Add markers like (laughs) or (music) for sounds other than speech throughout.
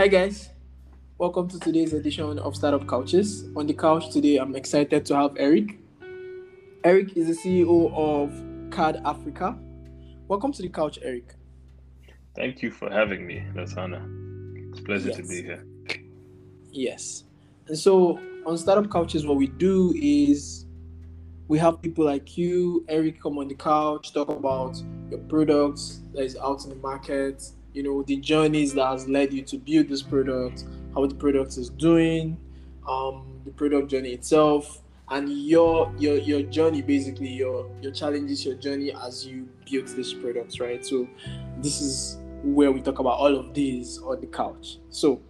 Hi guys, welcome to today's edition of Startup Couches. On the couch today, I'm excited to have Eric. Eric is the CEO of Kad Africa. Welcome to the couch, Eric. Thank you for having me, Lasana. It's a pleasure yes. to be here. Yes. And so on Startup Couches, what we do is we have people like you, Eric, come on the couch, talk about your products that is out in the market, you know, the journeys that has led you to build this product, how the product is doing, um, the product journey itself, and your your your journey basically your your challenges, your journey as you build this product, right? So this is where we talk about all of these on the couch. So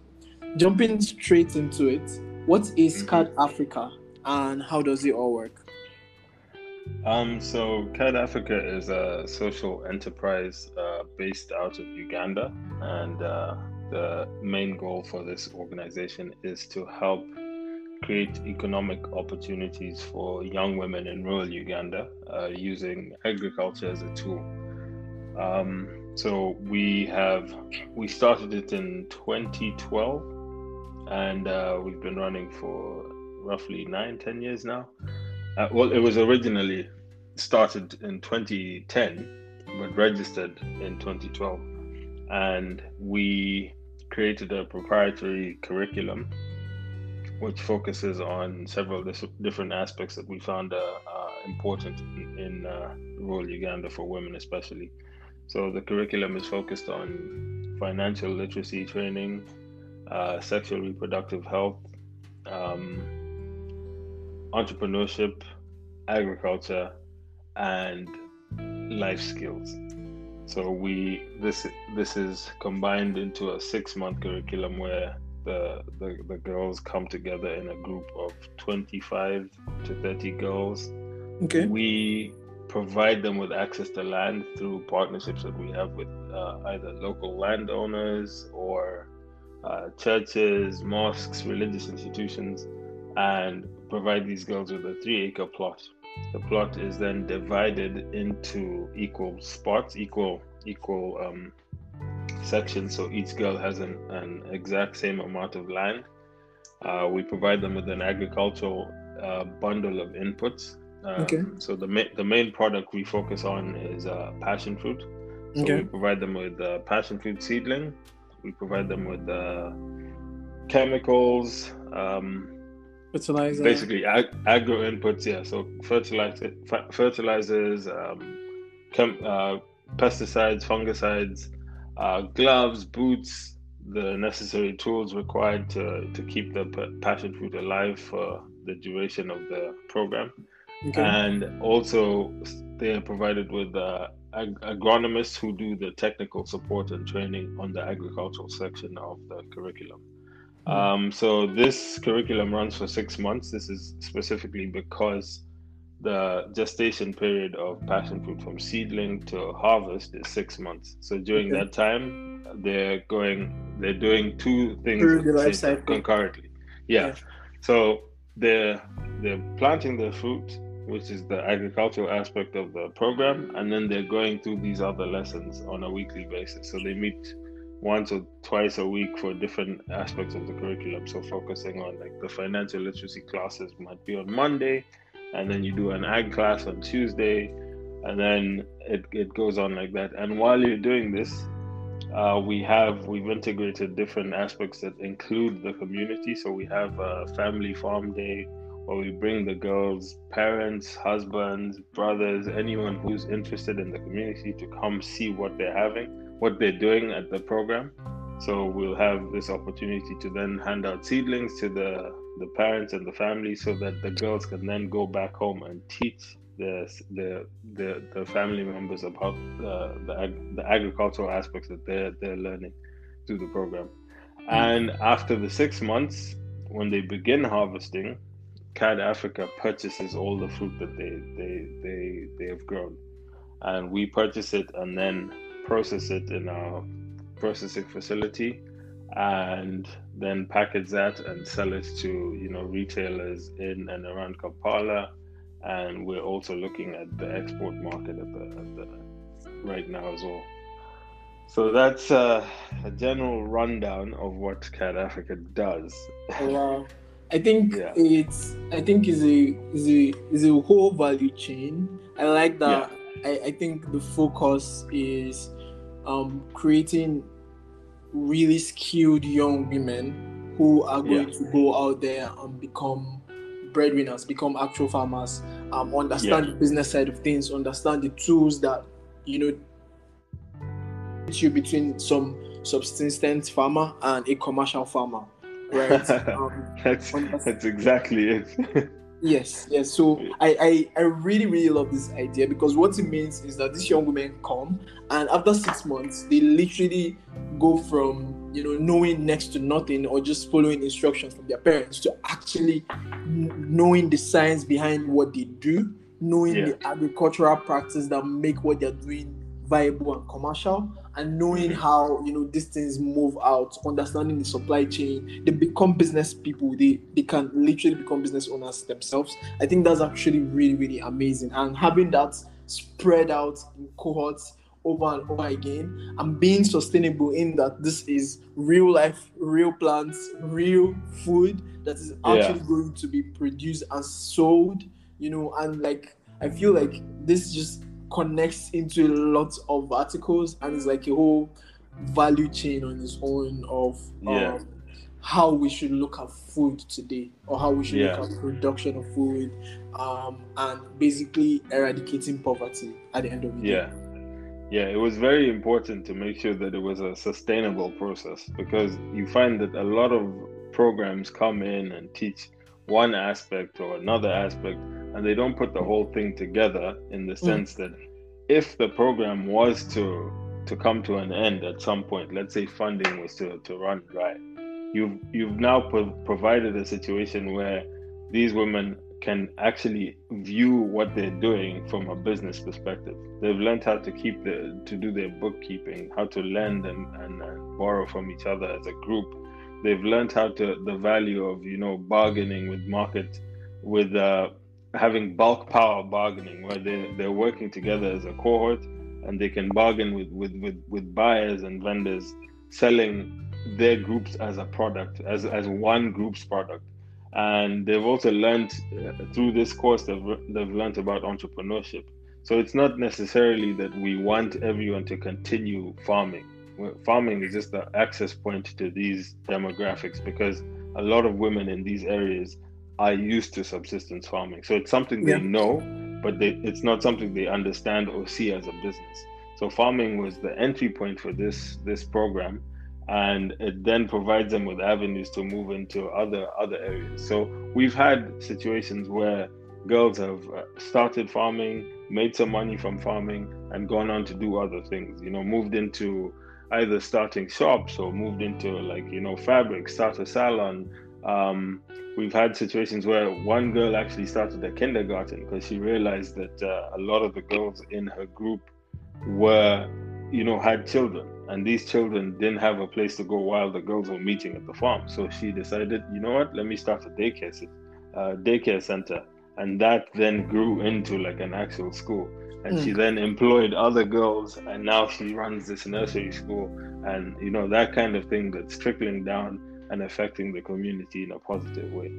jumping straight into it, what is Kad Africa and how does it all work? Um, so Kad Africa is a social enterprise uh, based out of Uganda, and uh, the main goal for this organization is to help create economic opportunities for young women in rural Uganda uh, using agriculture as a tool. Um, so we have we started it in 2012, and uh, we've been running for roughly nine, ten years now. Uh, well, it was originally started in 2010, but registered in 2012. And we created a proprietary curriculum which focuses on several different aspects that we found uh, uh, important in, in uh, rural Uganda for women, especially. So the curriculum is focused on financial literacy training, uh, sexual reproductive health, um, entrepreneurship, agriculture, and life skills. So we this this is combined into a six month curriculum where the, the the girls come together in a group of 25 to 30 girls. Okay. We provide them with access to land through partnerships that we have with uh, either local landowners or uh, churches, mosques, religious institutions, and provide these girls with a three acre plot. The plot is then divided into equal spots, equal equal um, sections. So each girl has an, an exact same amount of land. Uh, we provide them with an agricultural uh, bundle of inputs. Um, okay. So the ma- the main product we focus on is uh, passion fruit. So okay. we provide them with uh, passion fruit seedling. We provide them with uh, chemicals, um, fertilizer basically ag- agro inputs yeah so fertilizer fertilizers um, chem- uh, pesticides fungicides uh, gloves boots the necessary tools required to, to keep the p- passion fruit alive for the duration of the program okay. and also they are provided with uh, ag- agronomists who do the technical support and training on the agricultural section of the curriculum. Um, so this curriculum runs for six months. This is specifically because the gestation period of passion fruit from seedling to harvest is six months. So during okay. that time, they're going, they're doing two things concurrently. Yeah. yeah. So they're they're planting the fruit, which is the agricultural aspect of the program, and then they're going through these other lessons on a weekly basis. So they meet once or twice a week for different aspects of the curriculum. So focusing on like the financial literacy classes might be on Monday, and then you do an ag class on Tuesday, and then it, it goes on like that. And while you're doing this, uh, we have we've integrated different aspects that include the community. So we have a family farm day where we bring the girls' parents, husbands, brothers, anyone who's interested in the community to come see what they're having what they're doing at the program. So we'll have this opportunity to then hand out seedlings to the the parents and the family, so that the girls can then go back home and teach the the the, the family members about the the agricultural aspects that they're they're learning through the program. And after the six months, when they begin harvesting, Kad Africa purchases all the fruit that they they they they have grown, and we purchase it and then process it in our processing facility and then package that and sell it to you know retailers in and around Kampala and we're also looking at the export market at the, at the right now as well So that's uh, a general rundown of what Kad Africa does. Wow. (laughs) I think yeah. it's I think is a is a is a whole value chain. I like that. Yeah. I, I think the focus is um, creating really skilled young women who are going yeah. to go out there and become breadwinners, become actual farmers, um, understand the business side of things, understand the tools that you know you between some subsistence farmer and a commercial farmer right? (laughs) Um, that's that's exactly it. (laughs) yes, yes. So I, I I really really love this idea because what it means is that these young women come and after six months they literally go from you know knowing next to nothing or just following instructions from their parents to actually knowing the science behind what they do knowing yeah. the agricultural practice that make what they're doing viable and commercial and knowing how you know these things move out understanding the supply chain they become business people. They they can literally become business owners themselves. I think that's actually really really amazing. And having that spread out in cohorts over and over again and being sustainable in that this is real life real plants real food that is actually yeah. going to be produced and sold you know and like i feel like this just connects into a lot of articles and it's like a whole value chain on its own of yeah. um, how we should look at food today or how we should yeah. look at production of food um, and basically eradicating poverty at the end of the yeah. day. Yeah, it was very important to make sure that it was a sustainable process because you find that a lot of programs come in and teach one aspect or another aspect and they don't put the whole thing together in the mm. sense mm. that if the program was to to come to an end at some point let's say funding was to, to run dry you've you've now pro- provided a situation where these women can actually view what they're doing from a business perspective they've learned how to keep the to do their bookkeeping how to lend and, and, and borrow from each other as a group they've learned how to the value of you know bargaining with market with uh, having bulk power bargaining where they, they're working together as a cohort and they can bargain with, with, with, with buyers and vendors selling their groups as a product as, as one group's product. And they've also learned uh, through this course they've, they've learned about entrepreneurship. So it's not necessarily that we want everyone to continue farming. Farming is just the access point to these demographics because a lot of women in these areas are used to subsistence farming. So it's something they yeah. know, but they, it's not something they understand or see as a business. So farming was the entry point for this this program, and it then provides them with avenues to move into other other areas. So we've had situations where girls have uh, started farming, made some money from farming, and gone on to do other things. You know, moved into either starting shops or moved into like you know fabric, start a salon. Um, we've had situations where one girl actually started a kindergarten because she realized that uh, a lot of the girls in her group were, you know, had children, and these children didn't have a place to go while the girls were meeting at the farm. So she decided, you know what, let me start a daycare, uh, daycare center, and that then grew into like an actual school. And mm. she then employed other girls, and now she runs this nursery school, and you know that kind of thing that's trickling down and affecting the community in a positive way.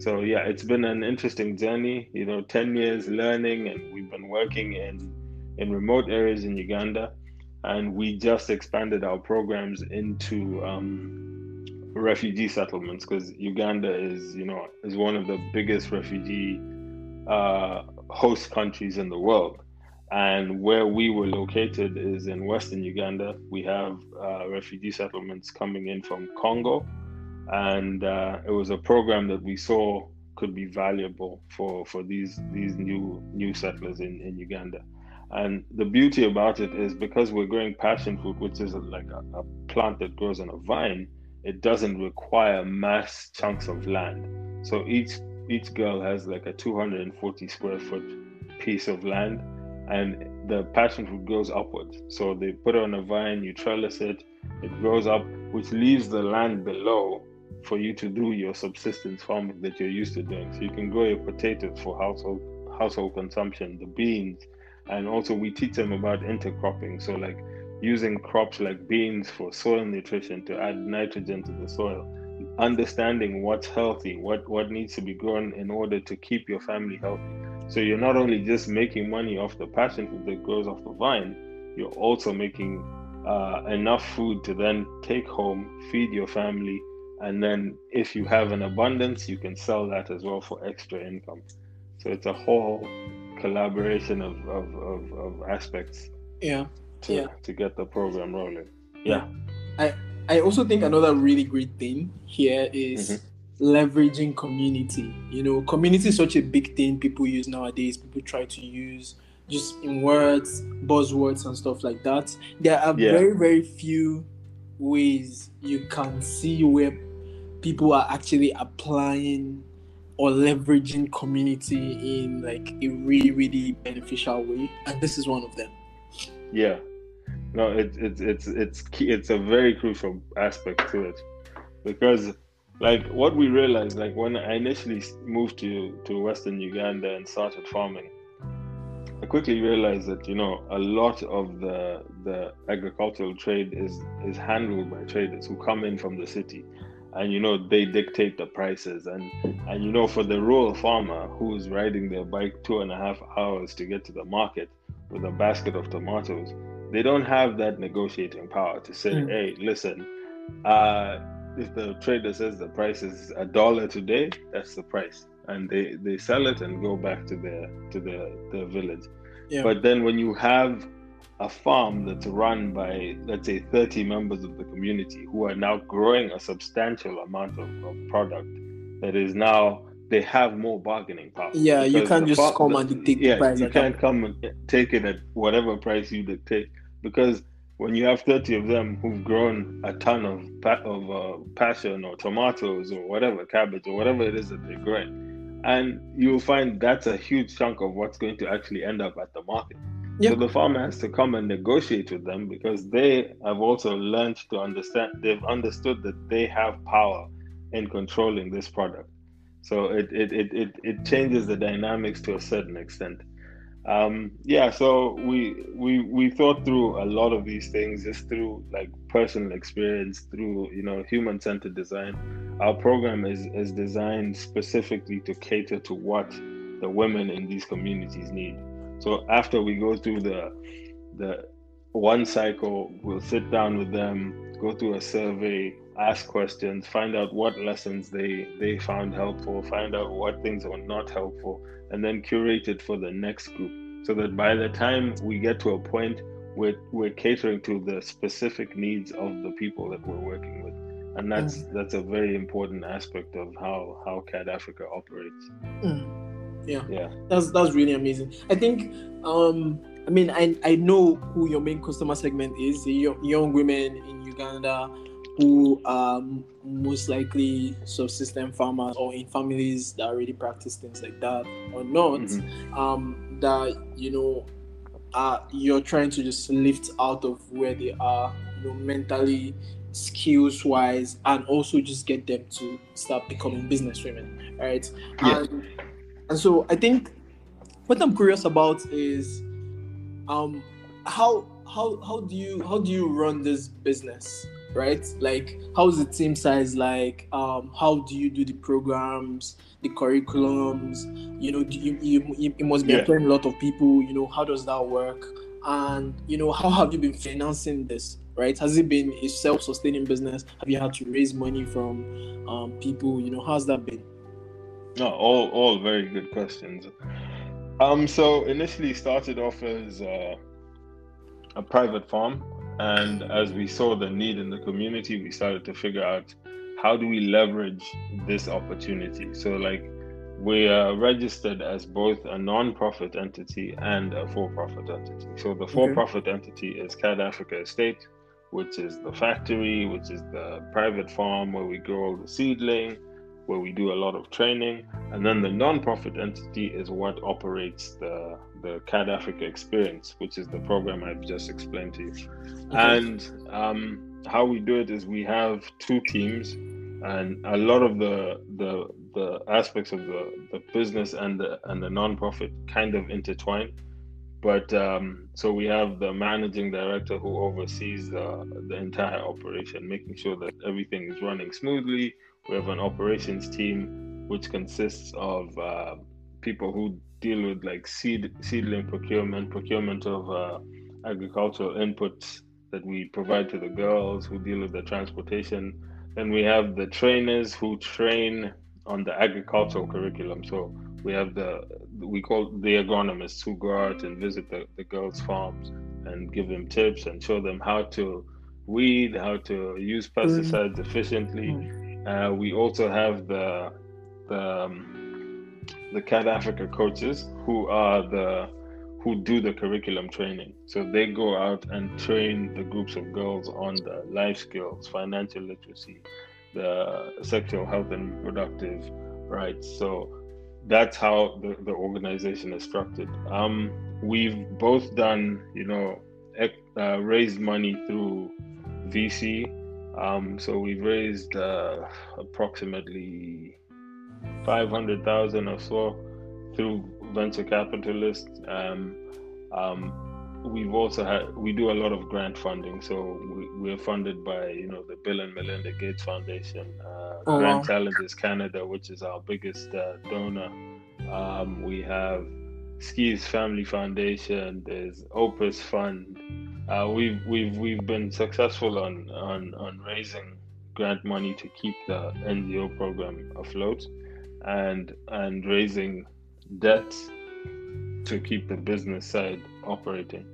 So yeah, it's been an interesting journey. You know, ten years learning, and we've been working in in remote areas in Uganda, and we just expanded our programs into um, refugee settlements because Uganda is, you know, is one of the biggest refugee uh, host countries in the world. And where we were located is in Western Uganda. We have uh, refugee settlements coming in from Congo, and uh, it was a program that we saw could be valuable for for these these new new settlers in in Uganda. And the beauty about it is because we're growing passion fruit, which is like a, a plant that grows on a vine, it doesn't require mass chunks of land. So each each girl has like a 240 square foot piece of land, and the passion fruit grows upwards. So they put it on a vine, you trellis it, it grows up, which leaves the land below for you to do your subsistence farming that you're used to doing. So you can grow your potatoes for household household consumption, the beans, and also we teach them about intercropping. So like using crops like beans for soil nutrition to add nitrogen to the soil, understanding what's healthy, what, what needs to be grown in order to keep your family healthy. So you're not only just making money off the passion fruit that grows off the vine, you're also making uh, enough food to then take home, feed your family, and then if you have an abundance, you can sell that as well for extra income. So it's a whole collaboration of, of, of, of aspects. Yeah. To, yeah. to get the program rolling. Yeah. I I also think another really great thing here is mm-hmm. leveraging community. You know, community is such a big thing people use nowadays. People try to use just in words, buzzwords, and stuff like that. There are yeah. very, very few ways you can see where people are actually applying or leveraging community in like a really, really beneficial way, and this is one of them. Yeah, no, it's it's it's it's it's a very crucial aspect to it. Because like what we realized like when I initially moved to to Western Uganda and started farming I quickly realized that you know a lot of the the agricultural trade is is handled by traders who come in from the city, and you know they dictate the prices and and you know for the rural farmer who's riding their bike two and a half hours to get to the market with a basket of tomatoes, they don't have that negotiating power to say, mm. hey, listen, uh, if the trader says the price is a dollar today, that's the price and they they sell it and go back to their to their their village yeah. but then when you have a farm that's run by let's say 30 members of the community who are now growing a substantial amount of, of product that is now they have more bargaining power. Yeah you can't just come and dictate yeah, the price you can't come and take it at whatever price you dictate. Because when you have 30 of them who've grown a ton of of uh, passion or tomatoes or whatever cabbage or whatever it is that they're growing and you'll find that's a huge chunk of what's going to actually end up at the market. Yep. So the farmer has to come and negotiate with them because they have also learned to understand, they've understood that they have power in controlling this product. So it, it, it, it, it changes the dynamics to a certain extent. Um, yeah, so we we we thought through a lot of these things just through like personal experience, through you know human-centered design. Our program is is designed specifically to cater to what the women in these communities need. So after we go through the the one cycle, we'll sit down with them, go through a survey, ask questions, find out what lessons they they found helpful, find out what things were not helpful and then curate it for the next group so that by the time we get to a point where we're catering to the specific needs of the people that we're working with and that's mm. that's a very important aspect of how how Kad Africa operates mm. Yeah yeah that's that's really amazing i think um i mean i i know who your main customer segment is young, young women in uganda who are most likely subsistence farmers or in families that already practice things like that or not mm-hmm. um, that you know uh, you're trying to just lift out of where they are you know mentally skills wise and also just get them to start becoming business women right yeah. and, and so i think what i'm curious about is um how how how do you how do you run this business right? Like, how's the team size like? Um, how do you do the programs, the curriculums? You know, you, you, you must be yeah. employing a lot of people. You know, how does that work? And you know, how have you been financing this? Right? Has it been a self-sustaining business? Have you had to raise money from um, people? You know, how's that been? No, all all very good questions. Um, so initially started off as uh, a private farm and as we saw the need in the community, we started to figure out how do we leverage this opportunity. So, like, we are registered as both a non-profit entity and a for-profit entity. So the for-profit entity is Kad Africa Estate, which is the factory, which is the private farm where we grow all the seedling, where we do a lot of training. And then the non-profit entity is what operates the the Kad Africa experience, which is the program I've just explained to you. Okay. And um, how we do it is we have two teams, and a lot of the the the aspects of the, the business and the and the nonprofit kind of intertwine. but um, so we have the managing director who oversees uh, the entire operation, making sure that everything is running smoothly. We have an operations team which consists of uh, people who deal with like seed seedling procurement, procurement of uh, agricultural inputs that we provide to the girls, who deal with the transportation. Then we have the trainers who train on the agricultural curriculum. So we have the we call the agronomists who go out and visit the, the girls' farms and give them tips and show them how to weed, how to use pesticides mm. efficiently. Uh, we also have the the um, the Kad Africa coaches who are the who do the curriculum training. So they go out and train the groups of girls on the life skills, financial literacy, the sexual health and reproductive rights. So that's how the, the organization is structured. Um, we've both done, you know, uh, raised money through VC. Um, so we've raised uh, approximately 500,000 or so through venture capitalists. Um, um, we've also had we do a lot of Grand funding so we, are funded by you know the bill and melinda gates foundation uh, oh, grant wow. challenges canada which is our biggest uh, donor um, we have Skees family foundation there's opus fund uh, we've we've we've been successful on, on on raising grant money to keep the ngo program afloat and and raising debt to keep the business side operating.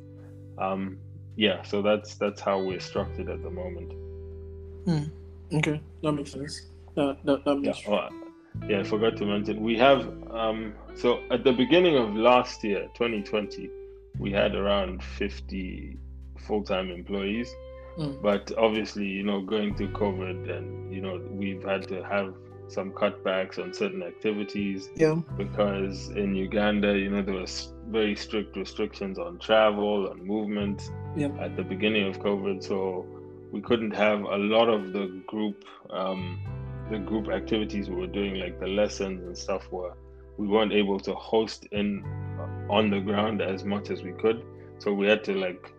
Um, yeah, so that's that's how we're structured at the moment. Hmm. Okay, that makes sense. That that, that makes yeah, oh, yeah, I forgot to mention we have um, so at the beginning of last year, 2020, we had around 50 full-time employees. Mm. But obviously, you know, going through COVID and you know, we've had to have some cutbacks on certain activities. Yeah. Because in Uganda, you know, there was very strict restrictions on travel and movement yeah. at the beginning of COVID. So we couldn't have a lot of the group um, the group activities we were doing, like the lessons and stuff, were we weren't able to host in uh, on the ground as much as we could. So we had to like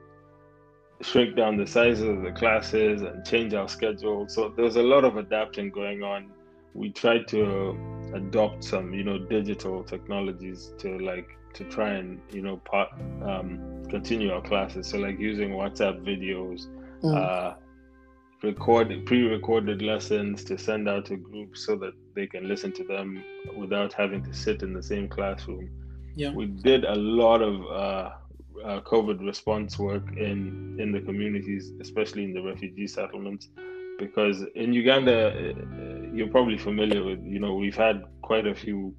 shrink down the sizes of the classes and change our schedule. So there's a lot of adapting going on we tried to adopt some you know digital technologies to like to try and you know part um, continue our classes so like using whatsapp videos mm. uh, record pre-recorded lessons to send out to groups so that they can listen to them without having to sit in the same classroom yeah we did a lot of uh, uh, covid response work in in the communities especially in the refugee settlements because in Uganda, uh, you're probably familiar with, you know, we've had quite a few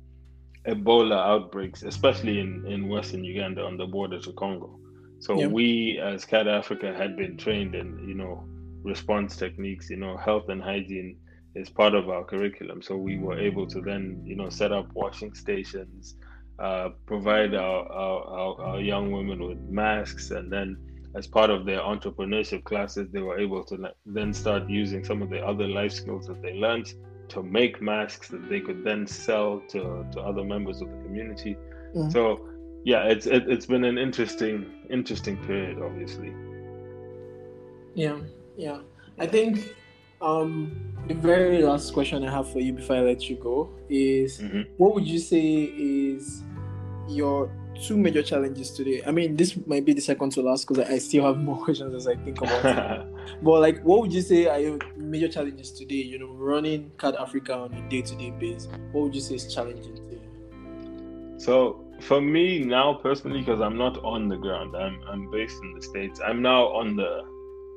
Ebola outbreaks, especially in, in Western Uganda on the border to Congo. So yep. we, as Kad Africa, had been trained in, you know, response techniques, you know, health and hygiene is part of our curriculum. So we were able to then, you know, set up washing stations, uh, provide our, our, our, our young women with masks, and then as part of their entrepreneurship classes, they were able to then start using some of the other life skills that they learned to make masks that they could then sell to, to other members of the community. Mm. So, yeah, it's it, has been an interesting interesting period, obviously. Yeah, yeah. I think um, the very last question I have for you before I let you go is, mm-hmm. what would you say is your two major challenges today. I mean, this might be the second to last because I, still have (laughs) more questions as I think about it. (laughs) But like, what would you say are your major challenges today? You know, running Kad Africa on a day-to-day basis. What would you say is challenging to you? So for me now personally, because I'm not on the ground, I'm I'm based in the states. I'm now on the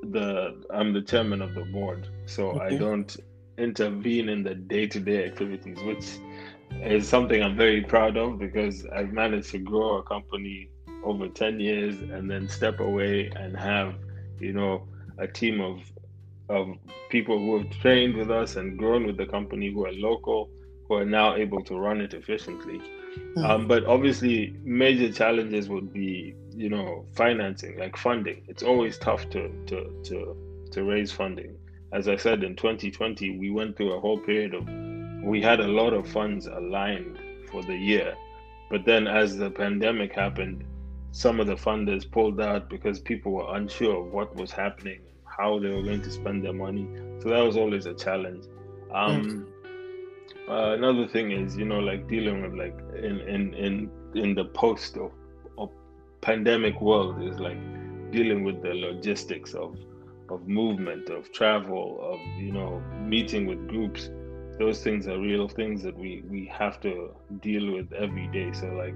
the I'm the chairman of the board, so okay. I don't intervene in the day-to-day activities, which is something I'm very proud of because I've managed to grow a company over 10 years and then step away and have, you know, a team of of people who have trained with us and grown with the company who are local, who are now able to run it efficiently. Mm-hmm. Um, but obviously, major challenges would be, you know, financing, like funding. It's always tough to to to to raise funding. As I said, in 2020, we went through a whole period of we had a lot of funds aligned for the year. But then as the pandemic happened, some of the funders pulled out because people were unsure of what was happening, how they were going to spend their money. So that was always a challenge. Um, mm. uh, another thing is, you know, like dealing with like in in in in the post of, of pandemic world is like dealing with the logistics of of movement, of travel, of you know meeting with groups. Those things are real things that we we have to deal with every day. So like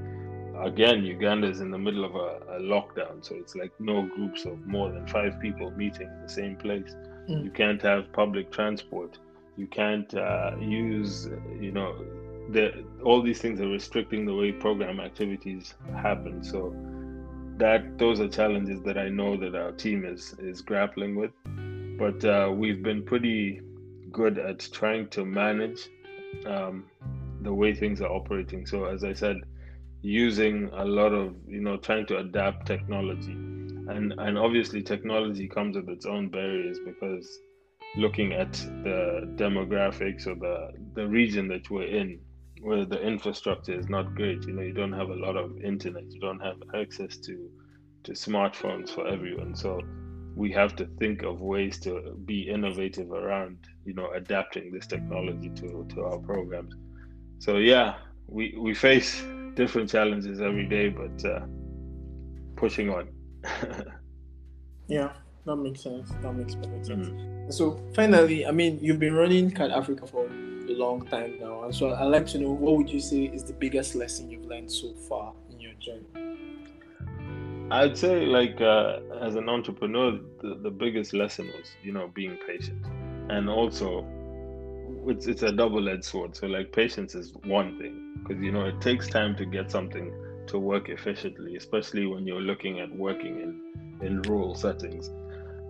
again, Uganda is in the middle of a, a lockdown, so it's like no groups of more than five people meeting in the same place. Mm. You can't have public transport. You can't uh, use you know the all these things are restricting the way program activities happen. So that those are challenges that I know that our team is is grappling with. But uh, we've been pretty good at trying to manage um, the way things are operating. So as I said, using a lot of you know trying to adapt technology, and and obviously technology comes with its own barriers because looking at the demographics or the the region that we're in where the infrastructure is not great. You know, you don't have a lot of internet, you don't have access to to smartphones for everyone. So we have to think of ways to be innovative around, you know, adapting this technology to, to our programs. So yeah, we, we face different challenges every day, but uh, pushing on. (laughs) yeah, that makes sense. That makes perfect sense. Mm-hmm. So finally, I mean, you've been running Kad Africa for a long time now, and so I'd like to know what would you say is the biggest lesson you've learned so far in your journey? I'd say, like, uh, as an entrepreneur, the, the biggest lesson was, you know, being patient, and also, it's it's a double-edged sword. So, like, patience is one thing because you know it takes time to get something to work efficiently, especially when you're looking at working in in rural settings.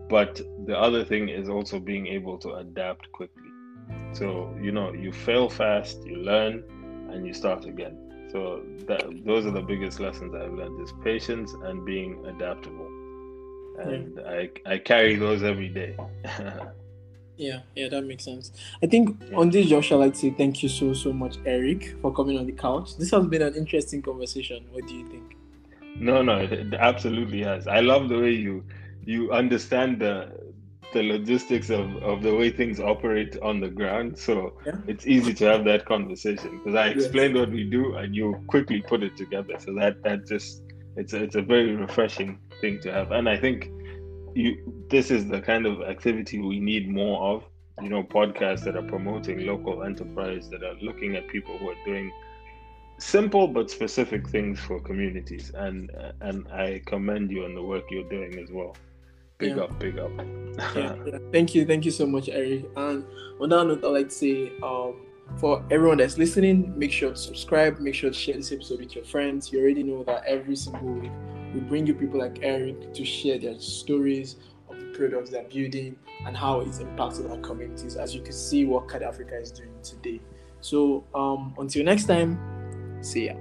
But the other thing is also being able to adapt quickly. So, you know, you fail fast, you learn, and you start again. So that those are the biggest lessons I've learned is patience and being adaptable. And yeah. I I carry those every day. (laughs) yeah, yeah, that makes sense. I think yeah. on this Josh, I'd like to say thank you so so much, Eric, for coming on the couch. This has been an interesting conversation. What do you think? No, no, it absolutely has. I love the way you you understand the the logistics of, of the way things operate on the ground. So yeah. it's easy to have that conversation because I explained yes. what we do and you quickly put it together. So that that just it's a, it's a very refreshing thing to have. And I think you this is the kind of activity we need more of. You know, podcasts that are promoting local enterprise that are looking at people who are doing simple but specific things for communities and and I commend you on the work you're doing as well. Big yeah. up, big up. yeah, (laughs) yeah, Thank you, thank you so much, Eric. And on that note, I'd like to say, um, for everyone that's listening, make sure to subscribe, make sure to share this episode with your friends. You already know that every single week we bring you people like Eric to share their stories of the products they're building and how it's impacted our communities. As you can see, what Kad Africa is doing today. So um, until next time, see ya.